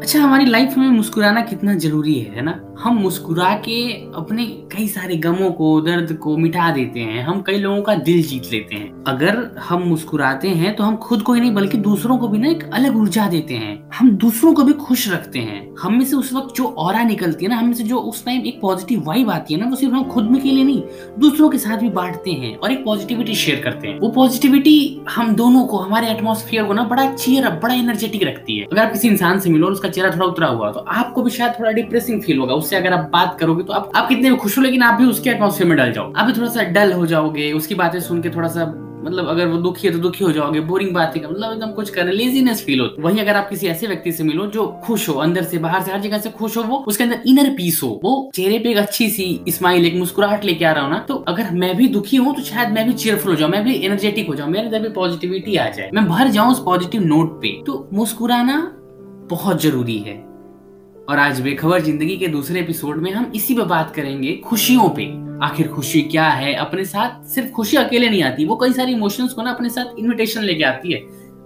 अच्छा हमारी लाइफ में मुस्कुराना कितना ज़रूरी है है ना? हम मुस्कुरा के अपने कई सारे गमों को, दर्द को मिटा देते हैं। हम कई लोगों का दिल जीत लेते हैं। अगर हम मुस्कुराते हैं तो हम खुद को ही नहीं, बल्कि दूसरों को भी ना एक अलग ऊर्जा देते हैं। हम दूसरों को भी खुश रखते हैं। हम में से उस वक्त जो और निकलती है ना, हम से जो उस टाइम एक पॉजिटिव वाइब आती है ना, वो सिर्फ़ हम खुद में के लिए नहीं, दूसरों के साथ भी बांटते हैं और एक पॉजिटिविटी शेयर करते हैं। वो पॉजिटिविटी हम दोनों को, हमारे एटमोसफियर को ना बड़ा चेयर बड़ा एनर्जेटिक रखती है। अगर आप किसी इंसान से मिलो और उसका चेहरा थोड़ा उतरा हुआ तो आपको भी शायद थोड़ा डिप्रेसिंग फील होगा। उससे अगर आप बात करोगे तो आप आप कितने खुश हो, लेकिन आप भी उसके एटमोसफियर में डल जाओ। आप भी थोड़ा सा डल हो जाओगे, उसकी बातें सुन के थोड़ा सा मतलब अगर वो दुखी है तो दुखी हो जाओगे बोरिंग बात मतलब एकदम कुछ करने लेजीनेस फील हो। वहीं अगर आप किसी ऐसे व्यक्ति से मिलो जो खुश हो, अंदर से, बाहर से, हर जगह से खुश हो, वो उसके अंदर इनर पीस हो। वो चेहरे पे एक अच्छी सी स्माइल एक मुस्कुराहट लेके आ रहा हो ना तो अगर मैं भी दुखी हूँ तो शायद मैं भी चेयरफुल हो जाऊँ, मैं भी एनर्जेटिक हो जाऊँ, मेरे अंदर भी पॉजिटिविटी आ जाए। मैं भर जाऊँ उस पॉजिटिव नोट पे। तो मुस्कुराना बहुत ज़रूरी है। और आज बेखबर ज़िंदगी के दूसरे एपिसोड में हम इसी पे बात करेंगे खुशियों पे। आखिर खुशी क्या है? अपने साथ सिर्फ़ खुशी अकेले नहीं आती, वो कई सारी इमोशंस को ना अपने साथ इनविटेशन लेके आती है।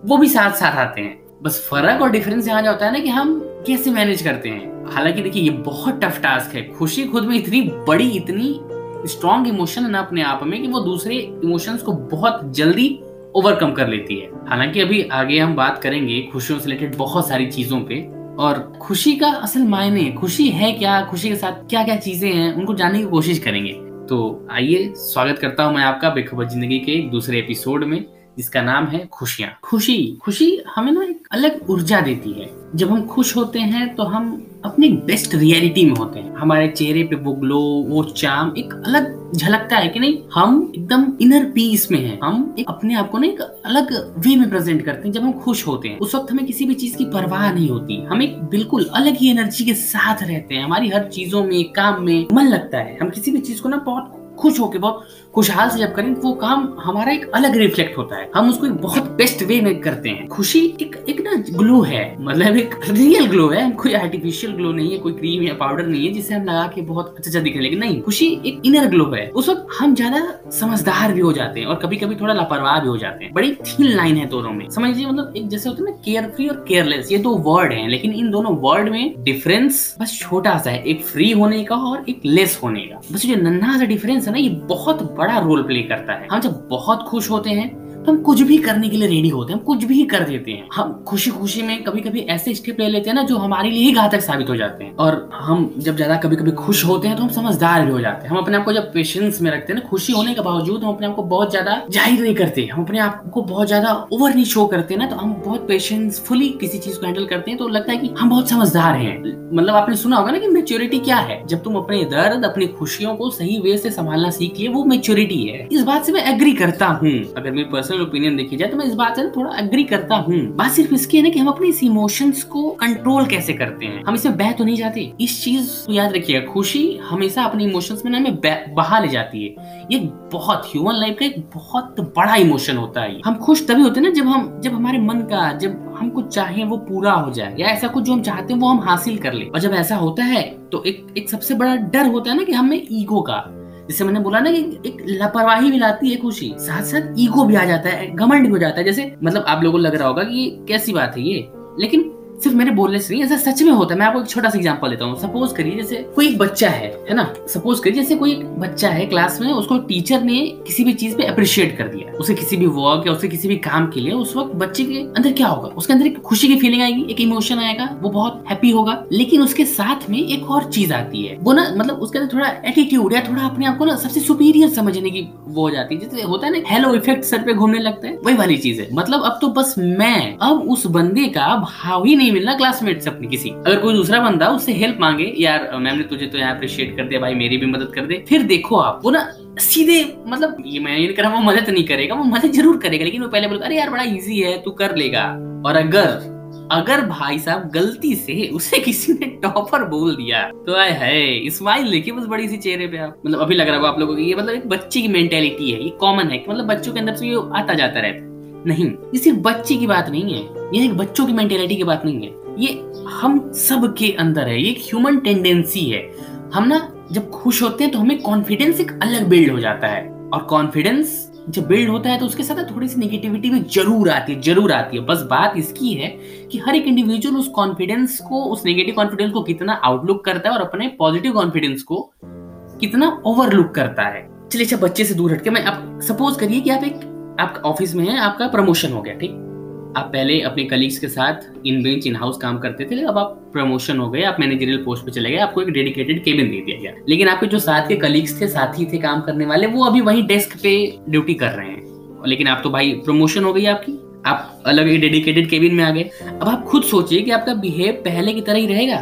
वो भी साथ साथ आते हैं। बस फ़र्क और डिफरेंस यहाँ जाता है ना कि हम कैसे मैनेज करते हैं। हालाँकि देखिए, ये बहुत टफ टास्क है। खुशी खुद में इतनी बड़ी, इतनी स्ट्रॉन्ग इमोशन है ना अपने आप में कि वो दूसरे इमोशंस को बहुत जल्दी ओवरकम कर लेती है। हालाँकि अभी आगे हम बात करेंगे खुशियों से रिलेटेड बहुत सारी चीज़ों पे। और खुशी का असल मायने, खुशी है क्या, खुशी के साथ क्या क्या चीज़ें हैं, उनको जानने की कोशिश करेंगे। तो आइए, स्वागत करता हूँ मैं आपका बेखबर ज़िंदगी के एक दूसरे एपिसोड में। जिसका नाम है खुशियाँ। खुशी खुशी हमें ना एक अलग ऊर्जा देती है। जब हम खुश होते हैं तो हम अपनी बेस्ट रियलिटी में होते हैं। हमारे चेहरे पे वो ग्लो वो चाम एक अलग झलकता है कि नहीं? हम एकदम इनर पीस में हैं। हम एक अपने आप को ना एक अलग वे में प्रेजेंट करते हैं, जब हम खुश होते हैं। उस वक्त हमें किसी भी चीज़ की परवाह नहीं होती। हम एक बिल्कुल अलग ही एनर्जी के साथ रहते हैं। हमारी हर चीज़ों में, काम में मन लगता है। हम किसी भी चीज़ को ना बहुत खुश होके, बहुत खुशहाल से जब करें वो काम हमारा एक अलग रिफ्लेक्ट होता है। हम उसको एक बहुत बेस्ट वे में करते हैं। खुशी एक एक ना ग्लो है। मतलब एक रियल ग्लो है। कोई आर्टिफिशियल ग्लो नहीं है, कोई क्रीम या पाउडर नहीं है, जिसे हम लगा के बहुत अच्छा अच्छा दिख लेकिन नहीं, खुशी एक इनर ग्लो है। उस वक्त हम ज़्यादा समझदार भी हो जाते हैं और कभी कभी थोड़ा लापरवाह भी हो जाते हैं। बड़ी थीन लाइन है दोनों में। समझ लीजिए मतलब एक जैसे होता है ना केयर फ्री और केयरलेस ये दो वर्ड है, लेकिन इन दोनों वर्ड में डिफरेंस बस छोटा सा है। एक फ्री होने का और एक लेस होने का। बस जो नन्हा सा डिफरेंस है ना ये बहुत बड़ा रोल प्ले करता है। हम जब बहुत खुश होते हैं तो हम कुछ भी करने के लिए रेडी होते हैं, हम कुछ भी कर देते हैं। हम खुशी खुशी में कभी कभी ऐसे स्टेप ले लेते हैं ना, जो हमारे लिए ही घातक साबित हो जाते हैं। और हम जब ज़्यादा कभी कभी खुश होते हैं तो हम समझदार भी हो जाते हैं। हम अपने आप को जब पेशेंस में रखते हैं ना, खुशी होने के बावजूद हम अपने आप को बहुत ज़्यादा ज़ाहिर नहीं करते हम अपने आप को बहुत ज़्यादा ओवर नहीं शो करते ना तो हम बहुत पेशेंसफुली किसी चीज़ को हैंडल करते हैं तो लगता है कि हम बहुत समझदार हैं। मतलब आपने सुना होगा ना कि मेच्योरिटी क्या है? जब तुम अपने दर्द, अपनी खुशियों को सही वे से संभालना सीख लिए, वो मेच्योरिटी है। इस बात से मैं एग्री करता हूँ। अगर मेरी पर्सनल पर्सनल ओपिनियन देखी जाए तो मैं इस बात से थोड़ा एग्री करता हूँ। बात सिर्फ़ इसकी है ना कि हम अपने इस इमोशंस को कंट्रोल कैसे करते हैं? हम इसमें बह तो नहीं जाते। इस चीज़ को याद रखिएगा, खुशी हमेशा अपने इमोशंस में ना हमें बहा ले जाती है। ये बहुत ह्यूमन लाइफ का एक बहुत बड़ा इमोशन होता है हम खुश तभी होते हैं ना जब हम, जब हमारे मन का, जब हम कुछ चाहें वो पूरा हो जाए, या ऐसा कुछ जो हम चाहते हैं वो हम हासिल कर ले। और जब ऐसा होता है तो एक एक सबसे बड़ा डर होता है ना कि हमें ईगो का जैसे मैंने बोला ना कि एक लापरवाही भी लाती है खुशी साथ साथ ईगो भी आ जाता है, घमंड भी हो जाता है। जैसे मतलब आप लोगों को लग रहा होगा कि कैसी बात है ये, लेकिन सिर्फ़ मेरे बोलने से नहीं, ऐसा सच में होता है। मैं आपको एक छोटा सा एग्जांपल देता हूँ। सपोज़ करिए, जैसे कोई एक बच्चा है है ना? सपोज़ करिए, जैसे कोई एक बच्चा है क्लास में, उसको टीचर ने किसी भी चीज़ पे अप्रिशिएट कर दिया। उसे किसी भी वर्क या उसे किसी भी काम के लिए, उस वक्त बच्चे के अंदर क्या होगा? उसके अंदर एक खुशी की फीलिंग आएगी, एक इमोशन आएगा, वो बहुत हैप्पी होगा। लेकिन उसके साथ में एक और चीज़ आती है। वो ना मतलब उसके अंदर थोड़ा एटीट्यूड या थोड़ा अपने आप को ना सबसे सुपीरियर समझने की वो हो जाती है। जैसे होता है ना हेलो इफ़ेक्ट सर पे घूमने लगता है। वही वाली चीज़ है। मतलब अब तो बस मैं, अब उस बंदे का भाव ही नहीं मिलना क्लासमेट से अपनी किसी। अगर कोई दूसरा बंदा उससे हेल्प मांगे, यार मैम ने तुझे तो यहाँ अप्रिशिएट कर दिया, भाई मेरी भी मदद कर दे। फिर देखो आप, वो ना सीधे मतलब ये मैं नहीं कर रहा, वो मदद नहीं करेगा, वो मदद ज़रूर करेगा, लेकिन वो पहले बोलेगा, अरे यार, बड़ा इजी है, तू कर लेगा। और अगर अगर भाई साहब गलती से उसे किसी ने टॉपर बोल दिया तो आए है स्माइल लेके बस बड़ी सी चेहरे पे आप। मतलब अभी लग रहा होगा आप लोगों को, ये मतलब एक बच्चे की मेंटेलिटी है, ये कॉमन है कि मतलब बच्चों के अंदर से ये आता जाता रहता है। नहीं, ये सिर्फ़ बच्चे की बात नहीं है। ये एक बच्चों की मेंटेलिटी की बात नहीं है। ये हम सब के अंदर है, ये एक ह्यूमन टेंडेंसी है। हम ना, जब खुश होते हैं तो हमें कॉन्फिडेंस एक अलग बिल्ड हो जाता है। और कॉन्फिडेंस जब बिल्ड होता है तो उसके साथ थोड़ी सी नेगेटिविटी भी ज़रूर आती है, ज़रूर आती है। बस बात इसकी है कि हर एक इंडिविजुअल उस कॉन्फिडेंस को, उस नेगेटिव कॉन्फिडेंस को कितना आउटलुक करता है और अपने पॉजिटिव कॉन्फिडेंस को कितना ओवरलुक करता है। चलिए अच्छा बच्चे से दूर हटके मैं, आप सपोज़ करिए कि आप एक आप ऑफ़िस में हैं, आपका प्रमोशन हो गया, ठीक? आप पहले अपने कलीग्स के साथ इन बेंच इन हाउस काम करते थे अब आप प्रमोशन हो गए, आप मैनेजरियल पोस्ट पे चले गए, आपको एक डेडिकेटेड केबिन दे दिया गया। लेकिन आपके जो साथ के कलीग्स थे, साथी थे काम करने वाले, वो अभी वही डेस्क पे ड्यूटी कर रहे हैं। लेकिन आप तो भाई प्रमोशन हो गई आपकी, आप अलग ही डेडिकेटेड केबिन में आ गए। अब आप खुद सोचिए कि आपका बिहेव पहले की तरह ही रहेगा।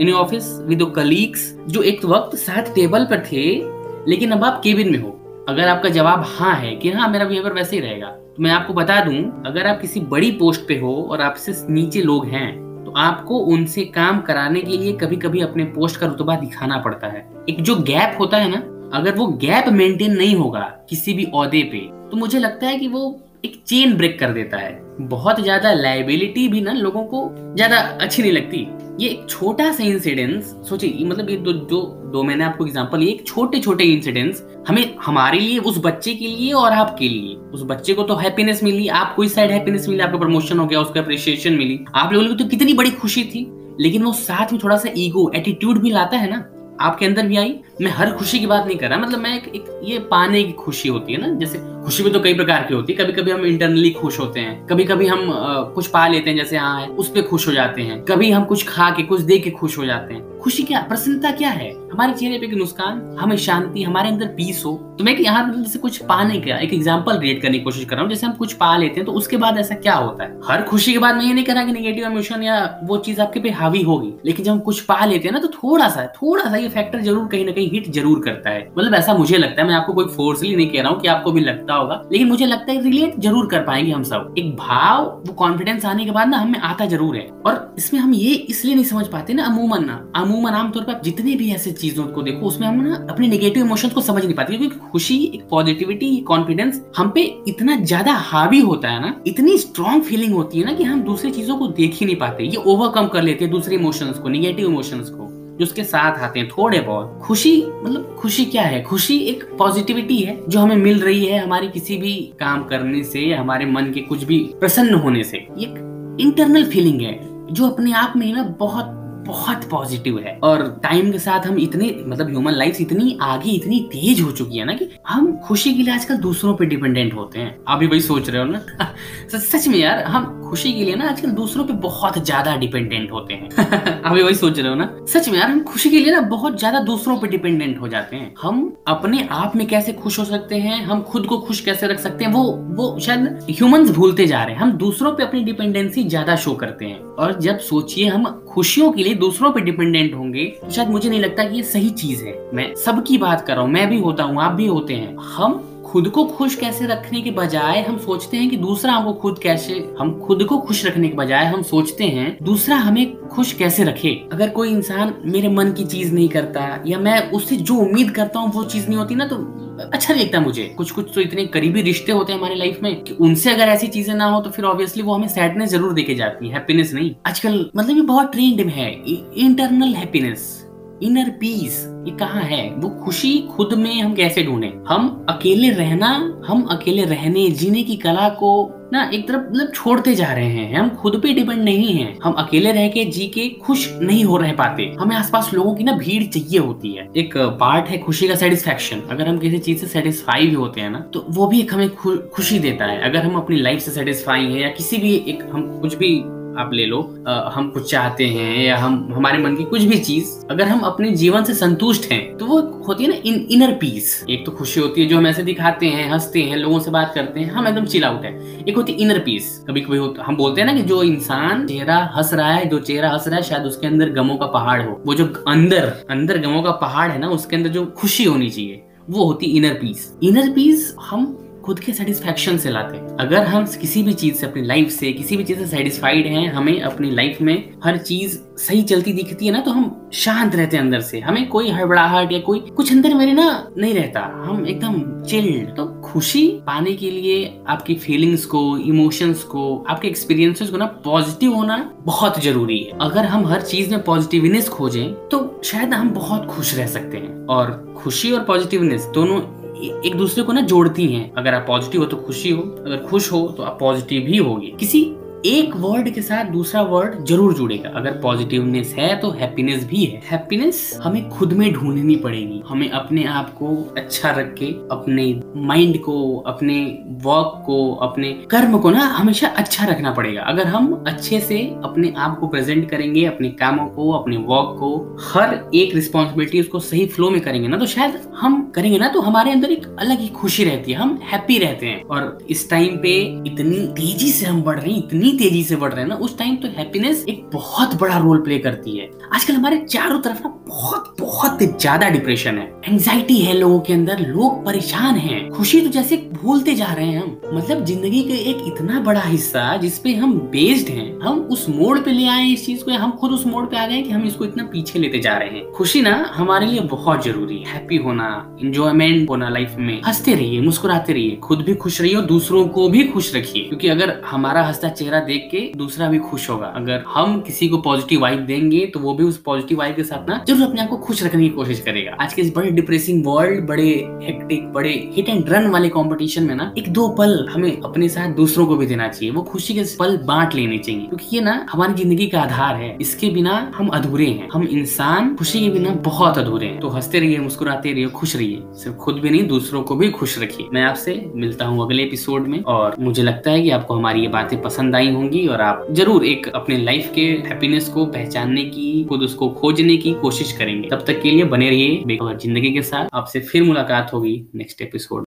इन ऑफ़िस विद कलीग्स जो एक वक्त साथ टेबल पर थे, लेकिन अब आप केबिन में हो। अगर आपका जवाब हाँ है कि हाँ मेरा बिहेवियर वैसे ही रहेगा तो मैं आपको बता दूँ, अगर आप किसी बड़ी पोस्ट पे हो और आपसे नीचे लोग हैं तो आपको उनसे काम कराने के लिए कभी कभी अपने पोस्ट का रुतबा दिखाना पड़ता है। एक जो गैप होता है ना, अगर वो गैप मेंटेन नहीं होगा किसी भी पे तो मुझे लगता है कि वो एक चेन ब्रेक कर देता है। बहुत ज़्यादा लाइबिलिटी भी ना लोगों को ज़्यादा अच्छी नहीं लगती। ये एक छोटा सा इंसिडेंस सोचिए मतलब ये दो, जो, दो मैंने आपको एग्जांपल ये एक छोटे छोटे इंसिडेंट्स हमें, हमारे लिए, उस बच्चे के लिए और आपके लिए। उस बच्चे को तो हैप्पीनेस मिली, आपको इस साइड हैप्पीनेस मिली, आपका प्रमोशन हो गया, उसको अप्रिशिएशन मिली। आप लोगों को तो कितनी बड़ी खुशी थी। लेकिन वो साथ में थोड़ा सा ईगो एटीट्यूड भी लाता है ना। आपके अंदर भी आई? मैं हर खुशी की बात नहीं कर रहा मतलब मैं एक, एक ये पाने की खुशी होती है ना जैसे खुशी भी तो कई प्रकार की होती है कभी कभी हम इंटरनली खुश होते हैं कभी कभी हम आ, कुछ पा लेते हैं जैसे हाँ है उस पर खुश हो जाते हैं कभी हम कुछ खा के कुछ दे के खुश हो जाते हैं। खुशी क्या प्रसन्नता क्या है? हमारे चेहरे पे एक मुस्कान हमें शांति, हमारे अंदर पीस हो। तो मैं यहाँ जैसे कुछ पाने का एक एग्ज़ाम्पल क्रिएट करने की कोशिश कर रहा हूँ। जैसे हम कुछ पा लेते हैं तो उसके बाद ऐसा क्या होता है? हर खुशी के बाद मैं ये नहीं कह रहा कि नेगेटिव इमोशन या वो चीज़ आपके पे हावी होगी, लेकिन जब हम कुछ पा लेते हैं ना तो थोड़ा सा थोड़ा सा ये फैक्टर ज़रूर कहीं ना कहीं हिट ज़रूर करता है। मतलब ऐसा मुझे लगता है, मैं आपको कोई फोर्सली नहीं कह रहा हूँ कि आपको भी लगता होगा, लेकिन मुझे लगता है रिलेट ज़रूर कर पाएँगे हम सब। एक भाव, वो कॉन्फिडेंस आने के बाद ना हमें आता ज़रूर है। और इसमें हम ये इसलिए नहीं समझ पाते ना, अमूमन ना। अमूमन आमतौर पर जितने भी ऐसे चीज़ों को देखो, उसमें हम ना अपने नेगेटिव इमोशंस को समझ नहीं पाते, क्योंकि खुशी, एक पॉजिटिविटी कॉन्फिडेंस हम पे इतना ज़्यादा हावी होता है ना, इतनी स्ट्रॉन्ग फीलिंग होती है ना कि हम दूसरी चीज़ों को देख ही नहीं पाते। ये ओवरकम कर लेते हैं दूसरे इमोशंस को निगेटिव इमोशंस को, जो उसके साथ आते हैं थोड़े बहुत। खुशी मतलब खुशी क्या है? खुशी एक पॉजिटिविटी है, जो हमें मिल रही है हमारी किसी भी काम करने से या हमारे मन के कुछ भी प्रसन्न होने से। एक इंटरनल फीलिंग है, जो अपने आप में ना बहुत बहुत पॉजिटिव है। और टाइम के साथ हम इतने मतलब ह्यूमन लाइफ इतनी आगे, इतनी तेज हो चुकी है ना कि हम खुशी के लिए आजकल दूसरों पर डिपेंडेंट होते हैं। आप भी वही सोच रहे हो ना? सच में यार, हम खुशी के लिए ना आजकल दूसरों पे बहुत ज़्यादा डिपेंडेंट होते हैं। आप भी वही सोच रहे हो ना? सच में यार, हम खुशी के लिए ना बहुत ज़्यादा दूसरों पे डिपेंडेंट हो जाते हैं। हम अपने आप में कैसे खुश हो सकते हैं? हम खुद को खुश कैसे रख सकते हैं? वो वो शायद ह्यूमंस भूलते जा रहे हैं। हम दूसरों पे अपनी डिपेंडेंसी ज़्यादा शो करते हैं। और जब सोचिए हम खुशियों के लिए दूसरों पे डिपेंडेंट होंगे तो शायद मुझे नहीं लगता कि ये सही चीज़ है। मैं सबकी बात कर रहा हूँ, मैं भी होता हूँ, आप भी होते हैं। हम खुद को खुश कैसे रखने के बजाय हम सोचते हैं कि दूसरा हमको खुद कैसे, हम खुद को खुश रखने के बजाय हम सोचते हैं, दूसरा हमें खुश कैसे रखे? अगर कोई इंसान मेरे मन की चीज़ नहीं करता या मैं उससे जो उम्मीद करता हूँ वो चीज़ नहीं होती ना तो अच्छा नहीं लगता मुझे। कुछ कुछ तो इतने करीबी रिश्ते होते हैं हमारी लाइफ में कि उनसे अगर ऐसी चीज़ें ना हो तो फिर ऑब्वियसली वो हमें सैडनेस ज़रूर देके जाती है। हैप्पीनेस नहीं। आजकल मतलब ये बहुत ट्रेंड में है। इंटरनल हैप्पीनेस इनर पीस ये कहाँ है? वो खुशी खुद में हम कैसे ढूंढे? हम अकेले रहना, हम अकेले रहने, जीने की कला को ना एक तरफ़ मतलब छोड़ते जा रहे हैं। हम खुद पे डिपेंड नहीं हैं। हम अकेले रह के जी के खुश नहीं हो रह पाते। हमें आसपास लोगों की ना भीड़ चाहिए होती है। एक पार्ट है खुशी का सेटिस्फेक्शन अगर हम किसी चीज़ से सेटिस्फाई भी होते हैं ना तो वो भी एक हमें खुशी देता है। अगर हम अपनी लाइफ से सेटिस्फाई है या किसी भी एक हम कुछ भी आप ले लो। आ, हम कुछ चाहते हैं या हम हमारे मन की कुछ भी चीज़ अगर हम अपने जीवन से संतुष्ट हैं तो वो होती है ना इन इनर पीस एक तो खुशी होती है जो हम ऐसे दिखाते हैं हँसते हैं लोगों से बात करते हैं हम एकदम चिल आउट है। एक होती है इनर पीस कभी कभी हम बोलते हैं ना कि जो इंसान चेहरा हंस रहा है जो चेहरा हंस रहा है शायद उसके अंदर गमों का पहाड़ हो। वो जो अंदर अंदर गमों का पहाड़ है ना उसके अंदर जो खुशी होनी चाहिए वो होती इनर पीस इनर पीस हम खुद के सेटिस्फेक्शन से लाते हैं। अगर हम किसी भी चीज़ से अपनी लाइफ से, किसी भी चीज़ से सेटिस्फाइड हैं, हमें अपनी लाइफ में हर चीज़ सही चलती दिखती है ना तो हम शांत रहते हैं अंदर से। हमें कोई हड़बड़ाहट या कोई कुछ अंदर मेरे ना नहीं रहता। हम एकदम चिल्ड तो खुशी पाने के लिए आपकी फीलिंग्स को इमोशंस को, आपके एक्सपीरियंसेस को ना पॉजिटिव होना बहुत ज़रूरी है। अगर हम हर चीज़ में पॉजिटिवनेस खोजें तो शायद हम बहुत खुश रह सकते हैं। और खुशी और पॉजिटिवनेस दोनों एक दूसरे को ना जोड़ती हैं। अगर आप पॉजिटिव हो तो खुशी हो, अगर खुश हो तो आप पॉजिटिव भी होगी। किसी एक वर्ड के साथ दूसरा वर्ड ज़रूर जुड़ेगा। अगर पॉजिटिवनेस है तो हैप्पीनेस भी है। हैप्पीनेस हमें खुद में ढूंढनी पड़ेगी। हमें अपने आप को अच्छा रख के, अपने माइंड को, अपने वर्क को, अपने कर्म को ना हमेशा अच्छा रखना पड़ेगा। अगर हम अच्छे से अपने आप को प्रेजेंट करेंगे, अपने कामों को, अपने वर्क को, हर एक रिस्पॉन्सिबिलिटी उसको सही फ्लो में करेंगे ना तो शायद हम करेंगे ना तो हमारे अंदर एक अलग ही खुशी रहती है। हम हैप्पी रहते हैं। और इस टाइम पे इतनी तेज़ी से हम बढ़ रहे हैं, इतनी तेज़ी से बढ़ रहे हैं ना, उस टाइम तो हैप्पीनेस एक बहुत बड़ा रोल प्ले करती है। आजकल हमारे चारों तरफ़ ना बहुत बहुत ज़्यादा डिप्रेशन है। एंजाइटी है लोगों के अंदर, लोग परेशान हैं। खुशी तो जैसे भूलते जा रहे हैं हम। मतलब ज़िंदगी का एक इतना बड़ा हिस्सा जिसपे हम बेस्ड हैं, हम उस मोड़ पे ले आए इस चीज़ को हम खुद उस मोड़ पे आ गए कि हम इसको इतना पीछे लेते जा रहे हैं। खुशी ना हमारे लिए बहुत ज़रूरी है। हैप्पी होना इंजॉयमेंट होना लाइफ में। हँसते रहिए, मुस्कुराते रहिए। खुद भी खुश रहिए और दूसरों को भी खुश रखिए। क्योंकि अगर हमारा हंसता चेहरा देख के दूसरा भी खुश होगा। अगर हम किसी को पॉजिटिव वाइब देंगे तो वो भी उस पॉजिटिव वाइब के साथ ना ज़रूर अपने आप को खुश रखने की कोशिश करेगा। आज के इस बड़े डिप्रेसिंग वर्ल्ड बड़े हेक्टिक बड़े हिट एंड रन वाले कॉम्पिटिशन में ना, एक दो पल हमें अपने साथ दूसरों को भी देना चाहिए। वो खुशी के पल बांट लेने चाहिए। क्योंकि ये ना हमारी ज़िंदगी का आधार है। इसके बिना हम अधूरे हैं। हम इंसान खुशी के बिना बहुत अधूरे हैं। तो हँसते रहिए, मुस्कुराते रहिए, खुश रहिए। सिर्फ़ खुद भी नहीं, दूसरों को भी खुश रखिए। मैं आपसे मिलता हूँ अगले एपिसोड में और मुझे लगता है कि आपको हमारी ये बातें पसंद आई होंगी और आप ज़रूर एक अपने लाइफ के हैप्पीनेस को पहचानने की, खुद उसको खोजने की कोशिश करेंगे। तब तक के लिए बने रहिए ज़िंदगी के साथ। आपसे फिर मुलाकात होगी नेक्स्ट एपिसोड